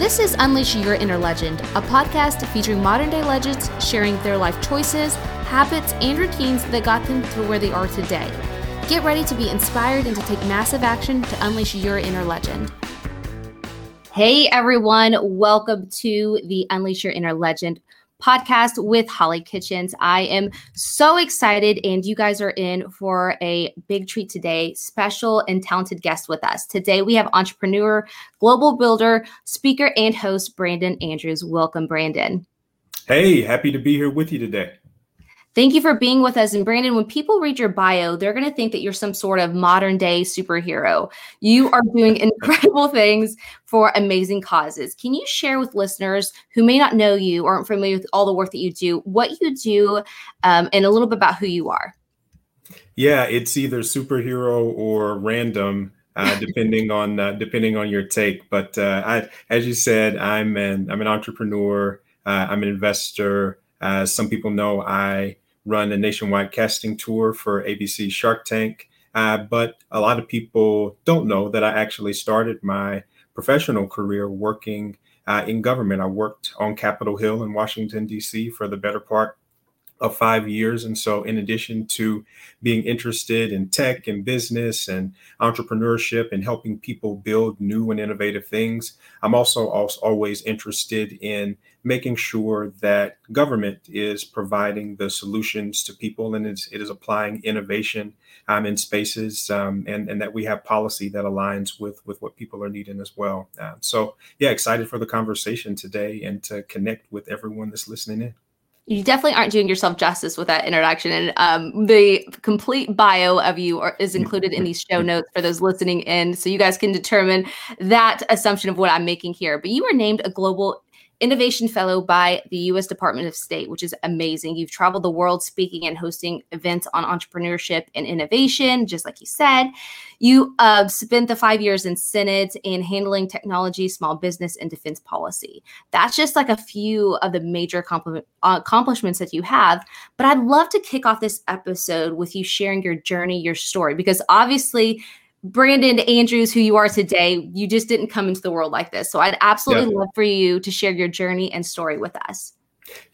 This is Unleash Your Inner Legend, a podcast featuring modern day legends sharing their life choices, habits, and routines that got them to where they are today. Get ready to be inspired and to take massive action to unleash your inner legend. Hey everyone, welcome to the Unleash Your Inner Legend podcast with Hollie Kitchens. I am so excited, and you guys are in for a big treat today. Special and talented guest with us. Today, we have entrepreneur, global builder, speaker, and host Brandon Andrews. Welcome, Brandon. Hey, happy to be here with you today. Thank you for being with us. And Brandon, when people read your bio, they're going to think that you're some sort of modern day superhero. You are doing incredible things for amazing causes. Can you share with listeners who may not know you or aren't familiar with all the work that you do, what you do, um, and a little bit about who you are? Yeah, it's either superhero or random. Uh, depending on uh, depending on your take, but uh, I, as you said, I'm an I'm an entrepreneur. Uh, I'm an investor. As some people know, I run a nationwide casting tour for ABC Shark Tank. Uh, but a lot of people don't know that I actually started my professional career working uh, in government. I worked on Capitol Hill in Washington, D.C. for the better part of five years. And so, in addition to being interested in tech and business and entrepreneurship and helping people build new and innovative things, I'm also, always interested in making sure that government is providing the solutions to people and it is applying innovation um, in spaces um, and, and that we have policy that aligns with, with what people are needing as well. Uh, so, yeah, excited for the conversation today and to connect with everyone that's listening in you definitely aren't doing yourself justice with that introduction. And um, the complete bio of you are, is included in these show notes for those listening in. So you guys can determine that assumption of what I'm making here. But you were named a global Innovation Fellow by the U.S. Department of State, which is amazing. You've traveled the world speaking and hosting events on entrepreneurship and innovation, just like you said. You uh, spent the five years in Senate in handling technology, small business, and defense policy. That's just like a few of the major uh, accomplishments that you have. But I'd love to kick off this episode with you sharing your journey, your story, because obviously Brandon Andrews, who you are today, you just didn't come into the world like this. So I'd absolutely yeah. love for you to share your journey and story with us.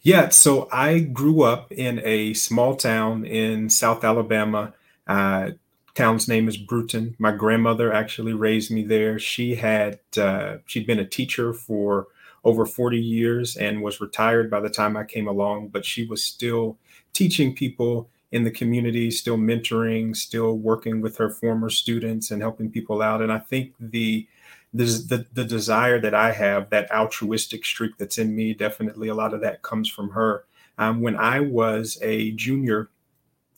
Yeah, so I grew up in a small town in South Alabama. Uh, town's name is Brewton. My grandmother actually raised me there. She had uh, she'd been a teacher for over 40 years and was retired by the time I came along, but she was still teaching people in the community, still mentoring, still working with her former students and helping people out. And I think the the, the desire that I have, that altruistic streak that's in me, definitely a lot of that comes from her. Um, when I was a junior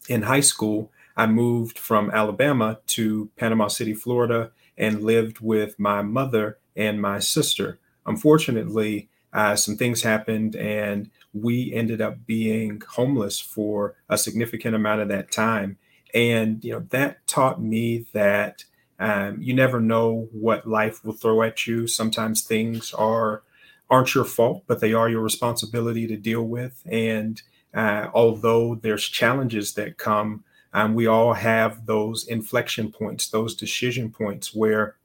in high school, I moved from Alabama to Panama City, Florida, and lived with my mother and my sister. Unfortunately, uh, some things happened, and we ended up being homeless for a significant amount of that time. And you know that taught me that um, you never know what life will throw at you. Sometimes things are aren't your fault, but they are your responsibility to deal with. And uh, although there's challenges that come, um, we all have those inflection points, those decision points where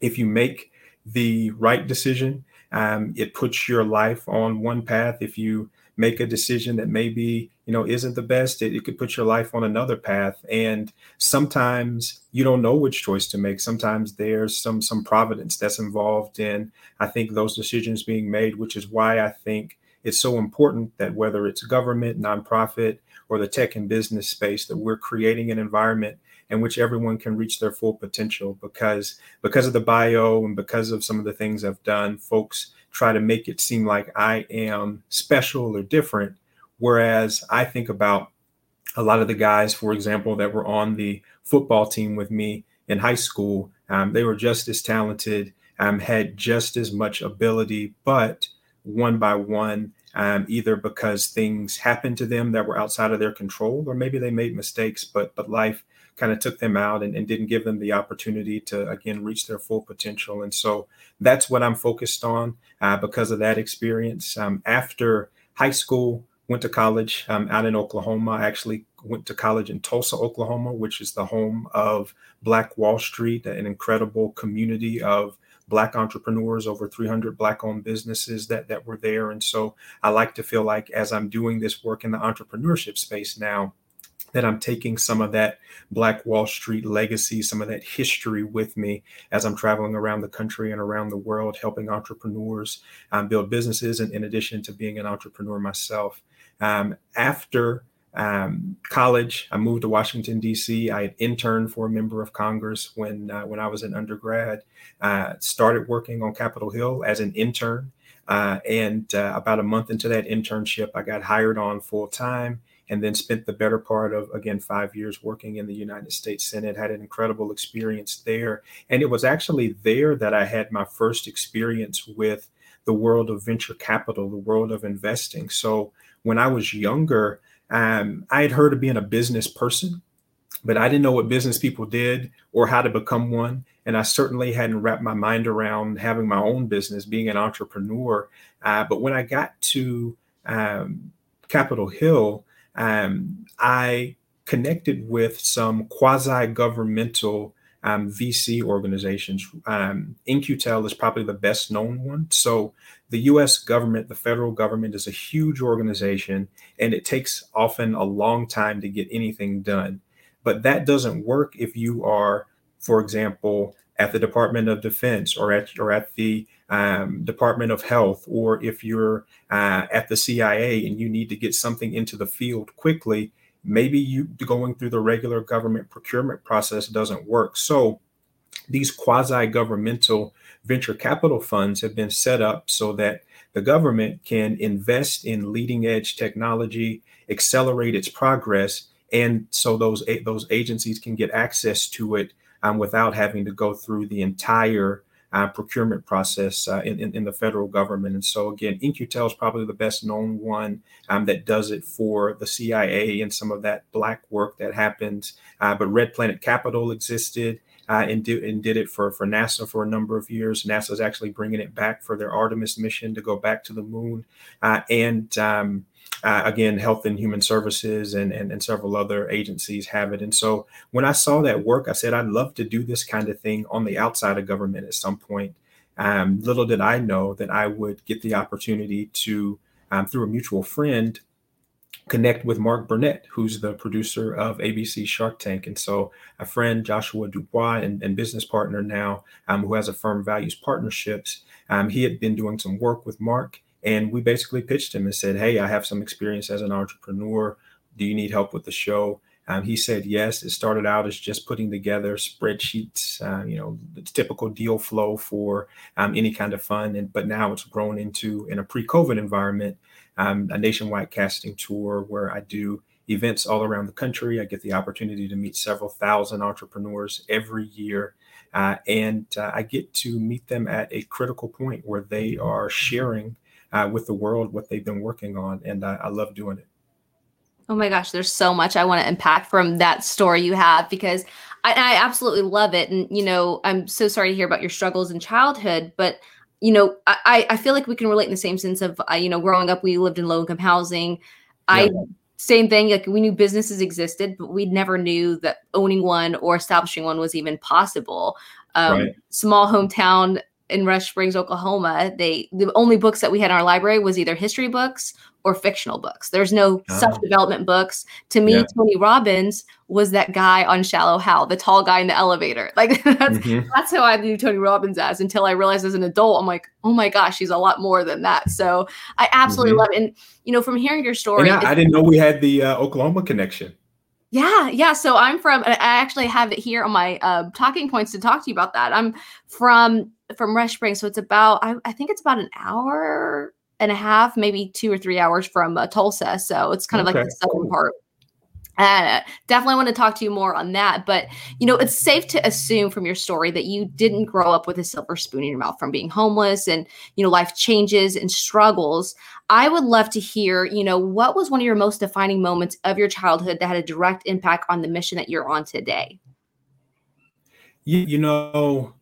if you make the right decision, um, it puts your life on one path. If you make a decision that maybe you know isn't the best, it, it could put your life on another path. And sometimes you don't know which choice to make. Sometimes there's some some providence that's involved in I think those decisions being made, which is why I think it's so important that whether it's government, nonprofit, or the tech and business space, that we're creating an environment in which everyone can reach their full potential because because of the bio and because of some of the things I've done, folks try to make it seem like I am special or different. Whereas I think about a lot of the guys, for example, that were on the football team with me in high school, um, they were just as talented, um, had just as much ability, but one by one, um, either because things happened to them that were outside of their control, or maybe they made mistakes, but but life kind of took them out and, and, didn't give them the opportunity to again reach their full potential. And so that's what i'm focused on uh, because of that experience. Um, after high school went to college um, out in oklahoma. I actually went to college in tulsa oklahoma which is the home of black wall street an incredible community of black entrepreneurs, over 300 black owned businesses that, that were there. And so I like to feel like as I'm doing this work in the entrepreneurship space now, that I'm taking some of that Black Wall Street legacy, some of that history with me as I'm traveling around the country and around the world, helping entrepreneurs um, build businesses, and in addition to being an entrepreneur myself. Um, after um, college, I moved to Washington D.C. I had interned for a member of Congress when uh, when I was an undergrad. Uh, started working on Capitol Hill as an intern, uh, and uh, about a month into that internship, I got hired on full time and then spent the better part of again five years working in the United States Senate. Had an incredible experience there, and it was actually there that I had my first experience with the world of venture capital, the world of investing. So when I was younger, um, I had heard of being a business person, but I didn't know what business people did or how to become one. And I certainly hadn't wrapped my mind around having my own business, being an entrepreneur. Uh, but when I got to um, Capitol Hill, um, I connected with some quasi governmental um, VC organizations. Um, In-Q-Tel is probably the best known one. So, the US government, the federal government, is a huge organization and it takes often a long time to get anything done. But that doesn't work if you are, for example, at the Department of Defense or at or at the um, Department of Health, or if you're uh, at the CIA and you need to get something into the field quickly, maybe you going through the regular government procurement process doesn't work. So these quasi-governmental venture capital funds have been set up so that the government can invest in leading edge technology, accelerate its progress, and so those those agencies can get access to it um, without having to go through the entire uh, procurement process uh, in, in, in, the federal government. And so, again, In-Q-Tel is probably the best known one um, that does it for the CIA and some of that black work that happens. Uh, but Red Planet Capital existed. Uh, and, do, and did it for, for NASA for a number of years. NASA is actually bringing it back for their Artemis mission to go back to the moon. Uh, and um, uh, again, Health and Human Services and, and, and several other agencies have it. And so when I saw that work, I said, I'd love to do this kind of thing on the outside of government at some point. Um, little did I know that I would get the opportunity to, um, through a mutual friend, connect with Mark Burnett, who's the producer of ABC Shark Tank. And so a friend, Joshua Dubois, and, and business partner now, um, who has a firm values partnerships, um, he had been doing some work with Mark and we basically pitched him and said, Hey, I have some experience as an entrepreneur. Do you need help with the show? Um, he said yes. It started out as just putting together spreadsheets, uh, you know, the typical deal flow for um, any kind of fund. And but now it's grown into in a pre-COVID environment, um, a nationwide casting tour where I do events all around the country. I get the opportunity to meet several thousand entrepreneurs every year. Uh, and uh, I get to meet them at a critical point where they are sharing uh, with the world what they've been working on. And I, I love doing it. Oh my gosh, there's so much I want to unpack from that story you have because I, I, absolutely love it. And, you know, I'm so sorry to hear about your struggles in childhood, but, you know, I, I feel like we can relate in the same sense of, uh, you know, growing up, we lived in low income housing. Yeah. I, same thing, like we knew businesses existed, but we never knew that owning one or establishing one was even possible. Um, right. Small hometown in Rush Springs, Oklahoma, they the only books that we had in our library was either history books or fictional books. There's no oh. self-development books. To me, yeah. Tony Robbins was that guy on Shallow Hal, the tall guy in the elevator. Like that's mm-hmm. that's how I knew Tony Robbins as until I realized as an adult, I'm like, oh my gosh, he's a lot more than that. So I absolutely mm-hmm. love it. And you know, from hearing your story, Yeah, I didn't know we had the uh, Oklahoma connection. Yeah, yeah. So I'm from. I actually have it here on my uh, talking points to talk to you about that. I'm from from Rush Springs, so it's about. I, I think it's about an hour and a half, maybe two or three hours from uh, Tulsa. So it's kind of okay, like the southern part. Uh, definitely want to talk to you more on that. But, you know, it's safe to assume from your story that you didn't grow up with a silver spoon in your mouth from being homeless and, you know, life changes and struggles. I would love to hear, you know, what was one of your most defining moments of your childhood that had a direct impact on the mission that you're on today? You, you know,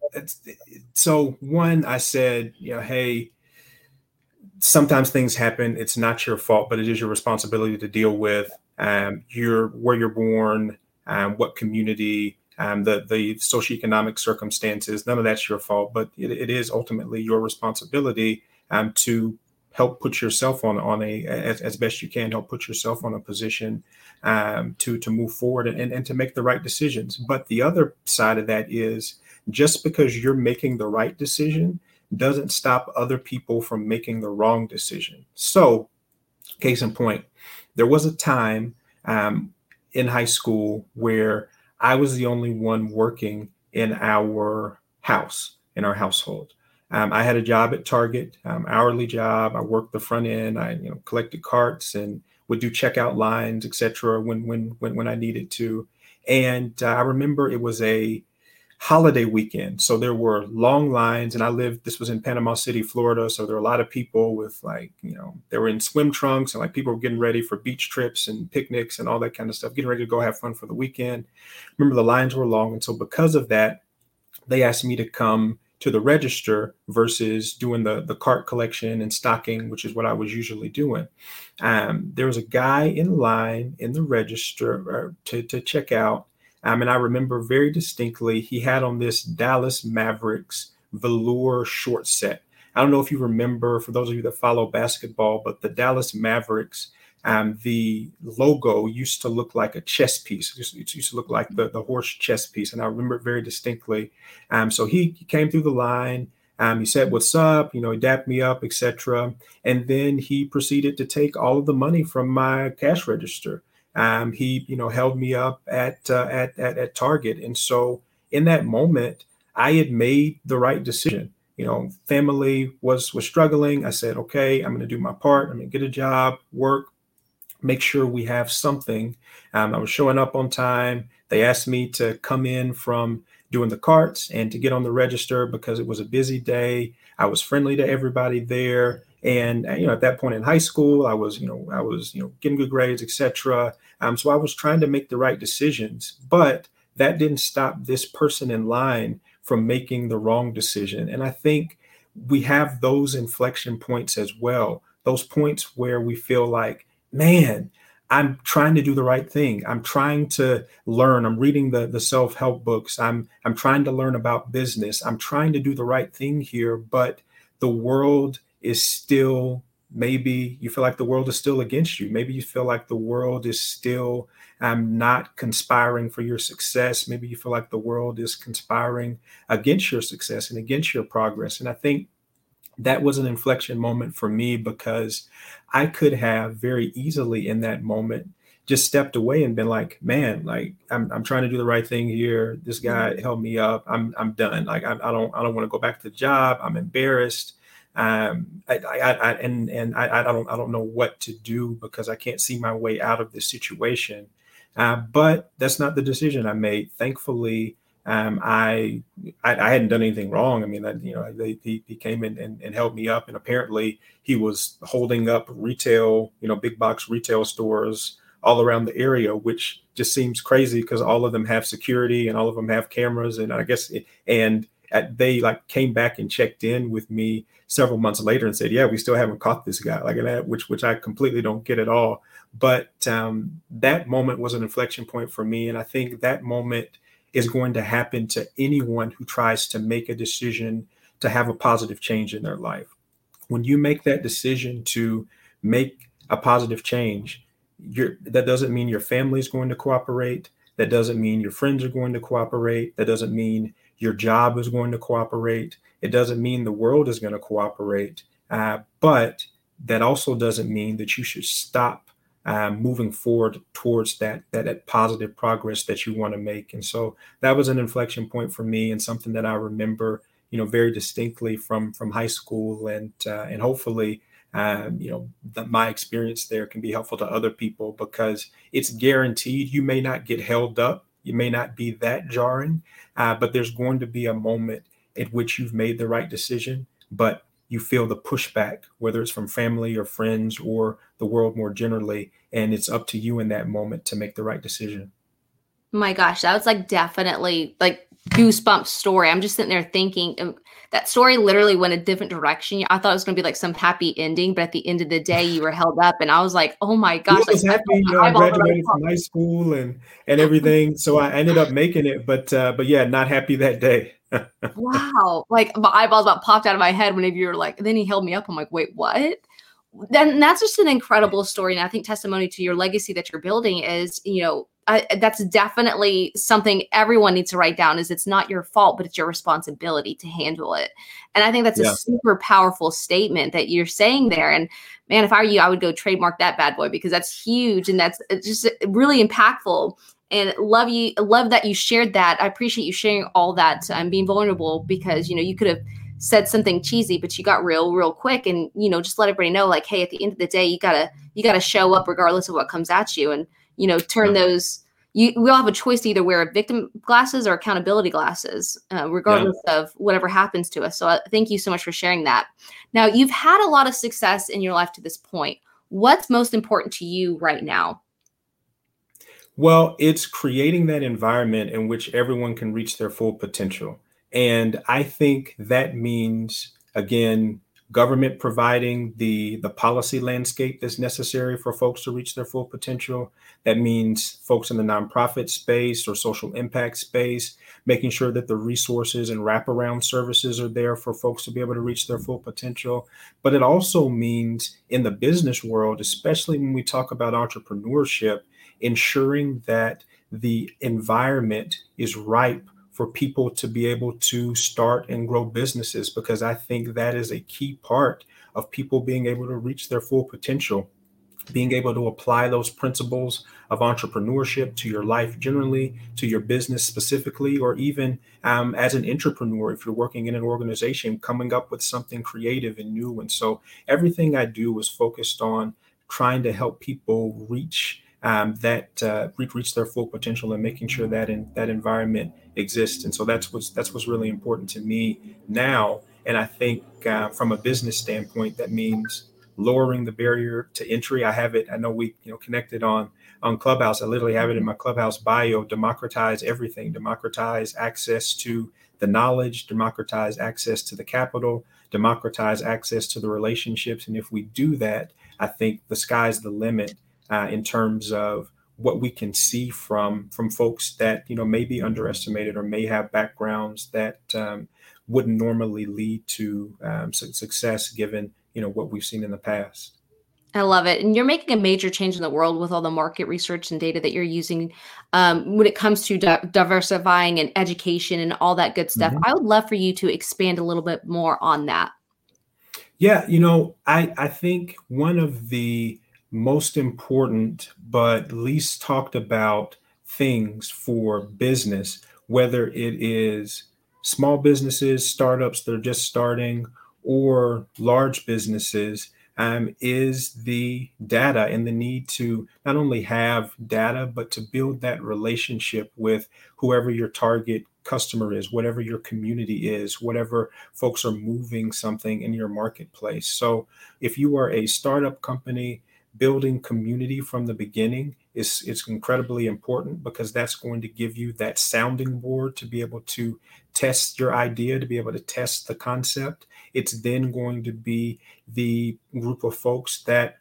so one, I said, you know, hey, sometimes things happen. It's not your fault, but it is your responsibility to deal with um, your where you're born, um, what community um, the the socioeconomic circumstances. None of that's your fault, but it, it is ultimately your responsibility um, to help put yourself on on a as, as, best you can help put yourself on a position um, to to move forward and, and to make the right decisions. But the other side of that is just because you're making the right decision doesn't stop other people from making the wrong decision. So, case in point, there was a time um, in high school where I was the only one working in our house, in our household. Um, I had a job at Target, um, hourly job. I worked the front end. I you know collected carts and would do checkout lines, etc. When when when when I needed to. And uh, I remember it was a holiday weekend, so there were long lines. And I lived. This was in Panama City, Florida. So there were a lot of people with like you know they were in swim trunks and like people were getting ready for beach trips and picnics and all that kind of stuff, getting ready to go have fun for the weekend. Remember the lines were long, and so because of that, they asked me to come to the register versus doing the the cart collection and stocking, which is what I was usually doing. Um, there was a guy in line in the register uh, to to check out, um, and I remember very distinctly he had on this Dallas Mavericks velour short set. I don't know if you remember, for those of you that follow basketball, but the Dallas Mavericks um, the logo used to look like a chess piece. It used, to look like the, the horse chess piece. And I remember it very distinctly. Um, so he, he, came through the line. Um, he said, what's up? You know, he dapped me up, etc. And then he proceeded to take all of the money from my cash register. Um, he, you know, held me up at, uh, at, at, at Target. And so in that moment, I had made the right decision you know family was was struggling i said okay i'm going to do my part i'm going to get a job work make sure we have something. Um, I was showing up on time. They asked me to come in from doing the carts and to get on the register because it was a busy day. I was friendly to everybody there. And uh, you know, at that point in high school, I was, you know, I was, you know, getting good grades, etc. Um, so I was trying to make the right decisions, but that didn't stop this person in line from making the wrong decision. And I think we have those inflection points as well. Those points where we feel like man, I'm trying to do the right thing. I'm trying to learn. I'm reading the, the self-help books. I'm I'm trying to learn about business. I'm trying to do the right thing here, but the world is still maybe you feel like the world is still against you. Maybe you feel like the world is still um, not conspiring for your success. Maybe you feel like the world is conspiring against your success and against your progress. And I think that was an inflection moment for me because I could have very easily in that moment just stepped away and been like, man, like I'm, I'm trying to do the right thing here. This guy mm-hmm. held me up. I'm, I'm done. Like I, I don't, I don't want to go back to the job. I'm embarrassed. Um, I, I, I and, and I, I don't, I don't know what to do because I can't see my way out of this situation. Uh, but that's not the decision I made. Thankfully, um, I, I, I hadn't done anything wrong. I mean, I, you know, they, he, he came in and, and helped me up, and apparently he was holding up retail, you know, big box retail stores all around the area, which just seems crazy because all of them have security and all of them have cameras, and I guess and they like came back and checked in with me several months later and said, "Yeah, we still haven't caught this guy," like that, which which I completely don't get at all. But um, that moment was an inflection point for me, and I think that moment is going to happen to anyone who tries to make a decision to have a positive change in their life. When you make that decision to make a positive change, that doesn't mean your family is going to cooperate. That doesn't mean your friends are going to cooperate. That doesn't mean your job is going to cooperate. It doesn't mean the world is going to cooperate. Uh, but that also doesn't mean that you should stop um, moving forward towards that, that, that positive progress that you want to make. And so that was an inflection point for me and something that I remember, you know, very distinctly from from high school and uh, and hopefully. Um, you know, the, my experience there can be helpful to other people because it's guaranteed you may not get held up, you may not be that jarring, uh, but there's going to be a moment at which you've made the right decision, but you feel the pushback, whether it's from family or friends or the world more generally. And it's up to you in that moment to make the right decision. My gosh, that was like definitely like goosebump story. I'm just sitting there thinking um, that story literally went a different direction. I thought it was going to be like some happy ending, but at the end of the day, you were held up, and I was like, "Oh my gosh!" I was like, happy. You know, I graduated from high school and and everything, so I ended up making it. But uh, but yeah, not happy that day. wow! Like my eyeballs about popped out of my head whenever you were like. Then he held me up. I'm like, wait, what? Then that's just an incredible story, and I think testimony to your legacy that you're building is, you know, I, that's definitely something everyone needs to write down is it's not your fault but it's your responsibility to handle it. And i think that's yeah. a super powerful statement that you're saying there. And man if i were you i would go trademark that bad boy because that's huge and that's just really impactful. And love you love that you shared that. I appreciate you sharing all that and being vulnerable because you know you could have said something cheesy but you got real real quick and you know just let everybody know like hey at the end of the day you gotta you gotta show up regardless of what comes at you. And you know turn those you we all have a choice to either wear victim glasses or accountability glasses uh, regardless yeah. of whatever happens to us. So uh, thank you so much for sharing that. Now you've had a lot of success in your life to this point. What's most important to you right now? Well it's creating that environment in which everyone can reach their full potential. And i think that means again government providing the the policy landscape that's necessary for folks to reach their full potential. That means folks in the nonprofit space or social impact space making sure that the resources and wraparound services are there for folks to be able to reach their full potential. But it also means in the business world especially when we talk about entrepreneurship ensuring that the environment is ripe for people to be able to start and grow businesses because I think that is a key part of people being able to reach their full potential. Being able to apply those principles of entrepreneurship to your life generally, to your business specifically, or even um, as an entrepreneur, if you're working in an organization, coming up with something creative and new. And so everything I do is focused on trying to help people reach um, that uh, reach their full potential and making sure that in, that environment exists. And so that's what's that's what's really important to me now. And I think uh, from a business standpoint, that means lowering the barrier to entry. I have it. I know we you know connected on on Clubhouse. I literally have it in my Clubhouse bio. Democratize everything. Democratize access to the knowledge. Democratize access to the capital. Democratize access to the relationships. And if we do that, I think the sky's the limit uh, in terms of what we can see from from folks that you know may be underestimated or may have backgrounds that um, wouldn't normally lead to um, success given you know what we've seen in the past. I love it. And you're making a major change in the world with all the market research and data that you're using um, when it comes to di- diversifying and education and all that good stuff. Mm-hmm. I would love for you to expand a little bit more on that. Yeah, you know, I I think one of the most important but least talked about things for business, whether it is small businesses, startups that are just starting, or large businesses, um, is the data and the need to not only have data, but to build that relationship with whoever your target customer is, whatever your community is, whatever folks are moving something in your marketplace. So if you are a startup company, building community from the beginning is is incredibly important because that's going to give you that sounding board to be able to test your idea to be able to test the concept it's then going to be the group of folks that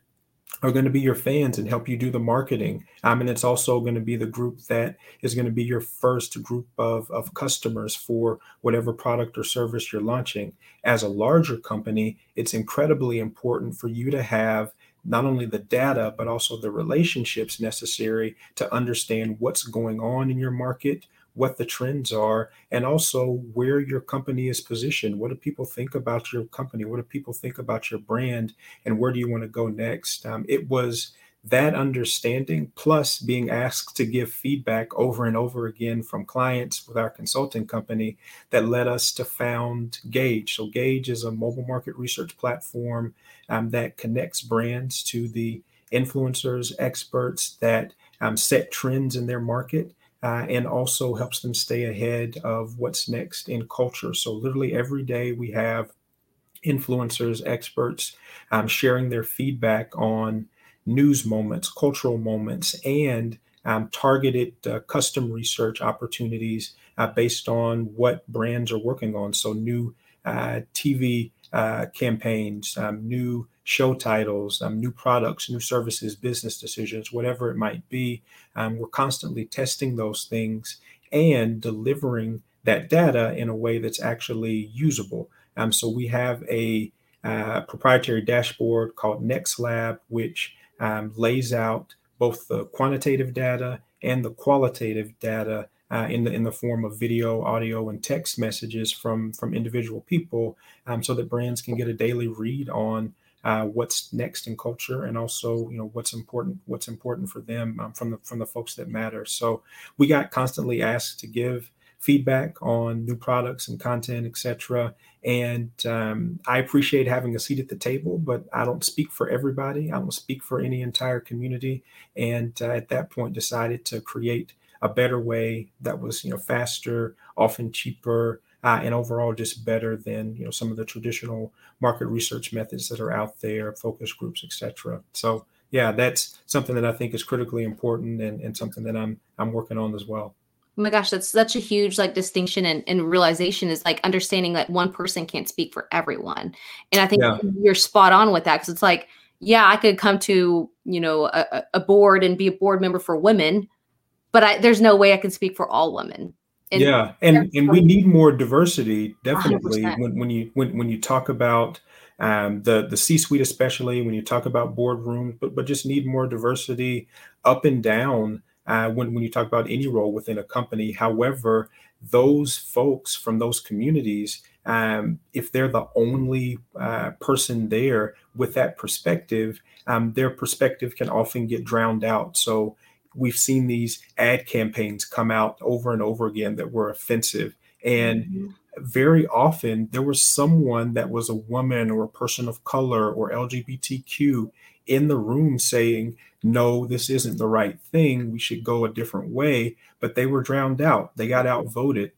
are going to be your fans and help you do the marketing. Um, and it's also going to be the group that is going to be your first group of, of customers for whatever product or service you're launching. As a larger company, it's incredibly important for you to have not only the data, but also the relationships necessary to understand what's going on in your market, what the trends are, and also where your company is positioned. What do people think about your company? What do people think about your brand? And where do you want to go next? Um, it was that understanding plus being asked to give feedback over and over again from clients with our consulting company that led us to found gauge so gauge is a mobile market research platform um, that connects brands to the influencers experts that um, set trends in their market uh, and also helps them stay ahead of what's next in culture. So literally every day we have influencers experts um, sharing their feedback on news moments, cultural moments, and um, targeted uh, custom research opportunities uh, based on what brands are working on. So, new uh, TV uh, campaigns, um, new show titles, um, new products, new services, business decisions, whatever it might be. Um, we're constantly testing those things and delivering that data in a way that's actually usable. Um, so we have a uh, proprietary dashboard called NextLab, which um, lays out both the quantitative data and the qualitative data uh, in the in the form of video, audio, and text messages from from individual people, um, so that brands can get a daily read on uh, what's next in culture and also you know what's important what's important for them um, from the from the folks that matter. So we got constantly asked to give feedback on new products and content, etc. And um, I appreciate having a seat at the table, but I don't speak for everybody. I don't speak for any entire community. And uh, at that point, decided to create a better way that was you know faster, often cheaper, uh, and overall just better than you know some of the traditional market research methods that are out there, focus groups, etc. So yeah, that's something that I think is critically important and, and something that I'm I'm working on as well. Oh my gosh, that's such a huge like distinction and, and realization is like understanding that one person can't speak for everyone. And I think yeah. you're spot on with that because it's like, yeah, I could come to, you know, a, a board and be a board member for women, but I, there's no way I can speak for all women. And yeah, and and we need more diversity definitely when, when you when when you talk about um, the the C-suite, especially when you talk about boardrooms, but but just need more diversity up and down uh, when when you talk about any role within a company. However, those folks from those communities, um, if they're the only uh, person there with that perspective, um, their perspective can often get drowned out. So we've seen these ad campaigns come out over and over again that were offensive. And mm-hmm. Very often there was someone that was a woman or a person of color or LGBTQ in the room saying, no, this isn't the right thing. We should go a different way. But they were drowned out. They got outvoted.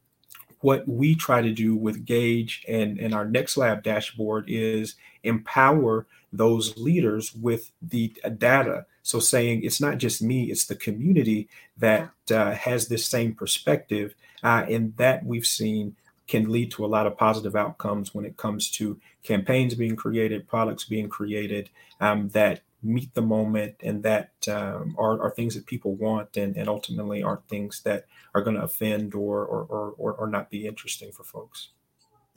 What we try to do with Gauge and, and our NextLab dashboard is empower those leaders with the data so saying it's not just me, it's the community that uh, has this same perspective, uh, and that we've seen can lead to a lot of positive outcomes when it comes to campaigns being created, products being created um, that meet the moment and that um, are, are, things that people want and, and ultimately aren't things that are going to offend or, or, or, or not be interesting for folks.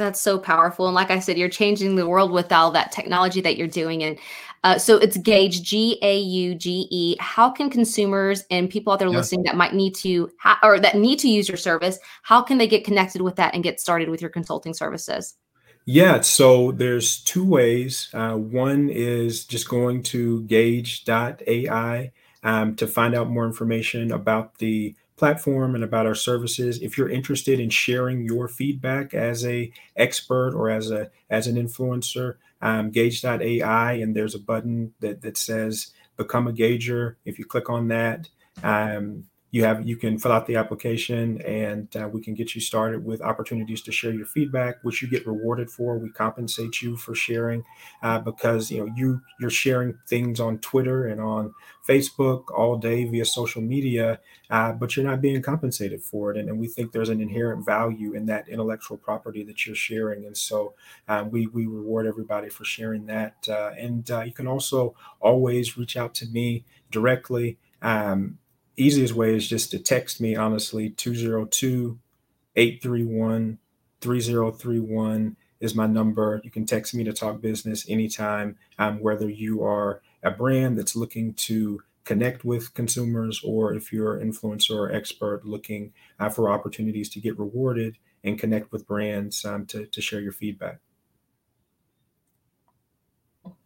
That's so powerful. And like I said, you're changing the world with all that technology that you're doing. And uh, so it's Gauge, G A U G E. How can consumers and people out there yeah. listening that might need to, ha- or that need to use your service, how can they get connected with that and get started with your consulting services? Yeah, so there's two ways. Uh, one is just going to gauge.ai um, to find out more information about the platform and about our services. If you're interested in sharing your feedback as a expert or as a as an influencer, um, gauge.ai and there's a button that that says become a gauger. If you click on that, um, you have you can fill out the application and uh, we can get you started with opportunities to share your feedback which you get rewarded for. We compensate you for sharing uh, because you know you you're sharing things on twitter and on facebook all day via social media uh, but you're not being compensated for it. And, and, we think there's an inherent value in that intellectual property that you're sharing. And so uh, we we reward everybody for sharing that uh, and uh, you can also always reach out to me directly um, easiest way is just to text me, honestly. 202 831 3031 is my number. You can text me to talk business anytime, um, whether you are a brand that's looking to connect with consumers or if you're an influencer or expert looking uh, for opportunities to get rewarded and connect with brands um, to, to share your feedback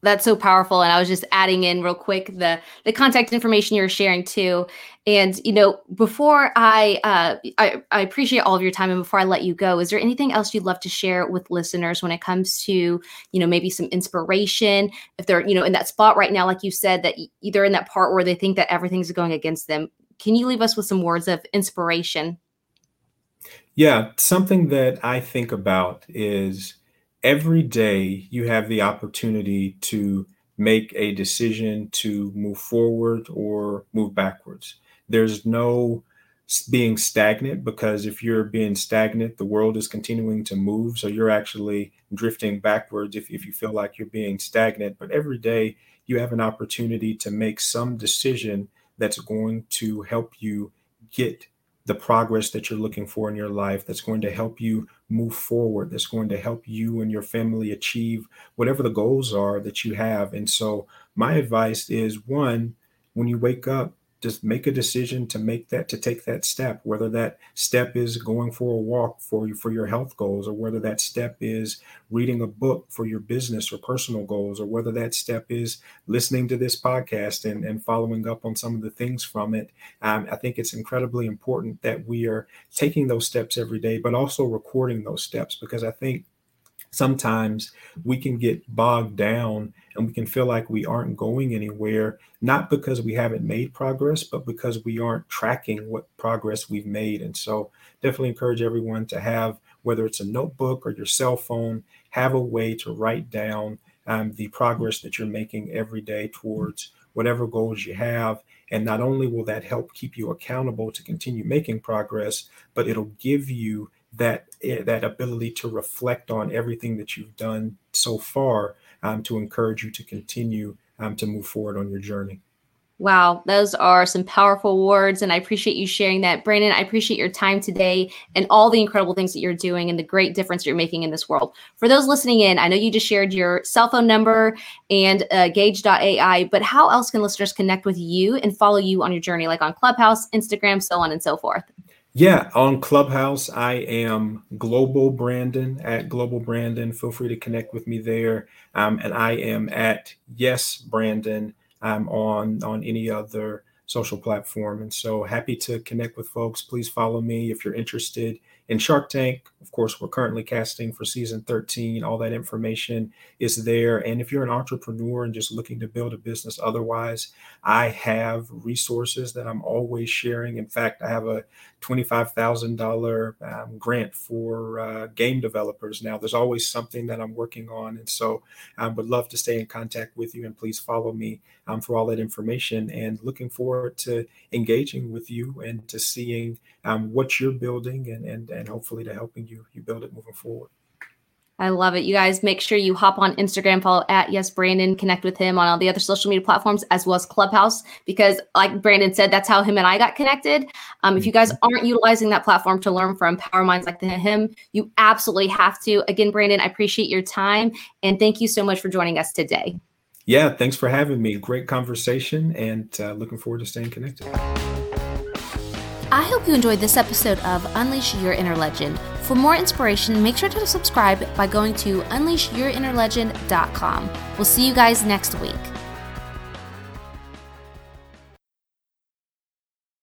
that's so powerful and i was just adding in real quick the the contact information you're sharing too. And you know before i uh I, I appreciate all of your time and before i let you go is there anything else you'd love to share with listeners when it comes to you know maybe some inspiration? If they're you know in that spot right now like you said that either in that part where they think that everything's going against them can you leave us with some words of inspiration? Yeah something that i think about is every day you have the opportunity to make a decision to move forward or move backwards. There's no being stagnant because if you're being stagnant, the world is continuing to move. So you're actually drifting backwards if, if you feel like you're being stagnant. But every day you have an opportunity to make some decision that's going to help you get the progress that you're looking for in your life, that's going to help you move forward, that's going to help you and your family achieve whatever the goals are that you have. And so, my advice is one, when you wake up, just make a decision to make that to take that step whether that step is going for a walk for you for your health goals or whether that step is reading a book for your business or personal goals or whether that step is listening to this podcast and, and following up on some of the things from it. Um, i think it's incredibly important that we are taking those steps every day but also recording those steps because i think sometimes we can get bogged down and we can feel like we aren't going anywhere, not because we haven't made progress, but because we aren't tracking what progress we've made. And so, definitely encourage everyone to have, whether it's a notebook or your cell phone, have a way to write down um, the progress that you're making every day towards whatever goals you have. And not only will that help keep you accountable to continue making progress, but it'll give you that eh, that ability to reflect on everything that you've done so far um, to encourage you to continue um, to move forward on your journey. Wow, those are some powerful words, and I appreciate you sharing that. Brandon, I appreciate your time today and all the incredible things that you're doing and the great difference you're making in this world. For those listening in, I know you just shared your cell phone number and uh, gauge.ai, but how else can listeners connect with you and follow you on your journey, like on Clubhouse, Instagram, so on and so forth? Yeah, on Clubhouse, I am Global Brandon at Global Brandon. Feel free to connect with me there. Um, and I am at Yes Brandon. I'm on on any other social platform. And so happy to connect with folks. Please follow me if you're interested in Shark Tank. Of course, we're currently casting for season 13. All that information is there. And if you're an entrepreneur and just looking to build a business otherwise, I have resources that I'm always sharing. In fact, I have a $25,000 um, grant for uh, game developers now. There's always something that I'm working on. And so I would love to stay in contact with you and please follow me um, for all that information and looking forward to engaging with you and to seeing um, what you're building and, and, and hopefully to helping you, you build it moving forward. I love it. You guys make sure you hop on Instagram, follow at Yes Brandon, connect with him on all the other social media platforms as well as Clubhouse, because like Brandon said, that's how him and I got connected. Um, if you guys mm-hmm. aren't utilizing that platform to learn from power minds like him, you absolutely have to. Again, Brandon, I appreciate your time and thank you so much for joining us today. Yeah, thanks for having me. Great conversation and uh, looking forward to staying connected. I hope you enjoyed this episode of Unleash Your Inner Legend. For more inspiration, make sure to subscribe by going to unleashyourinnerlegend.com. We'll see you guys next week.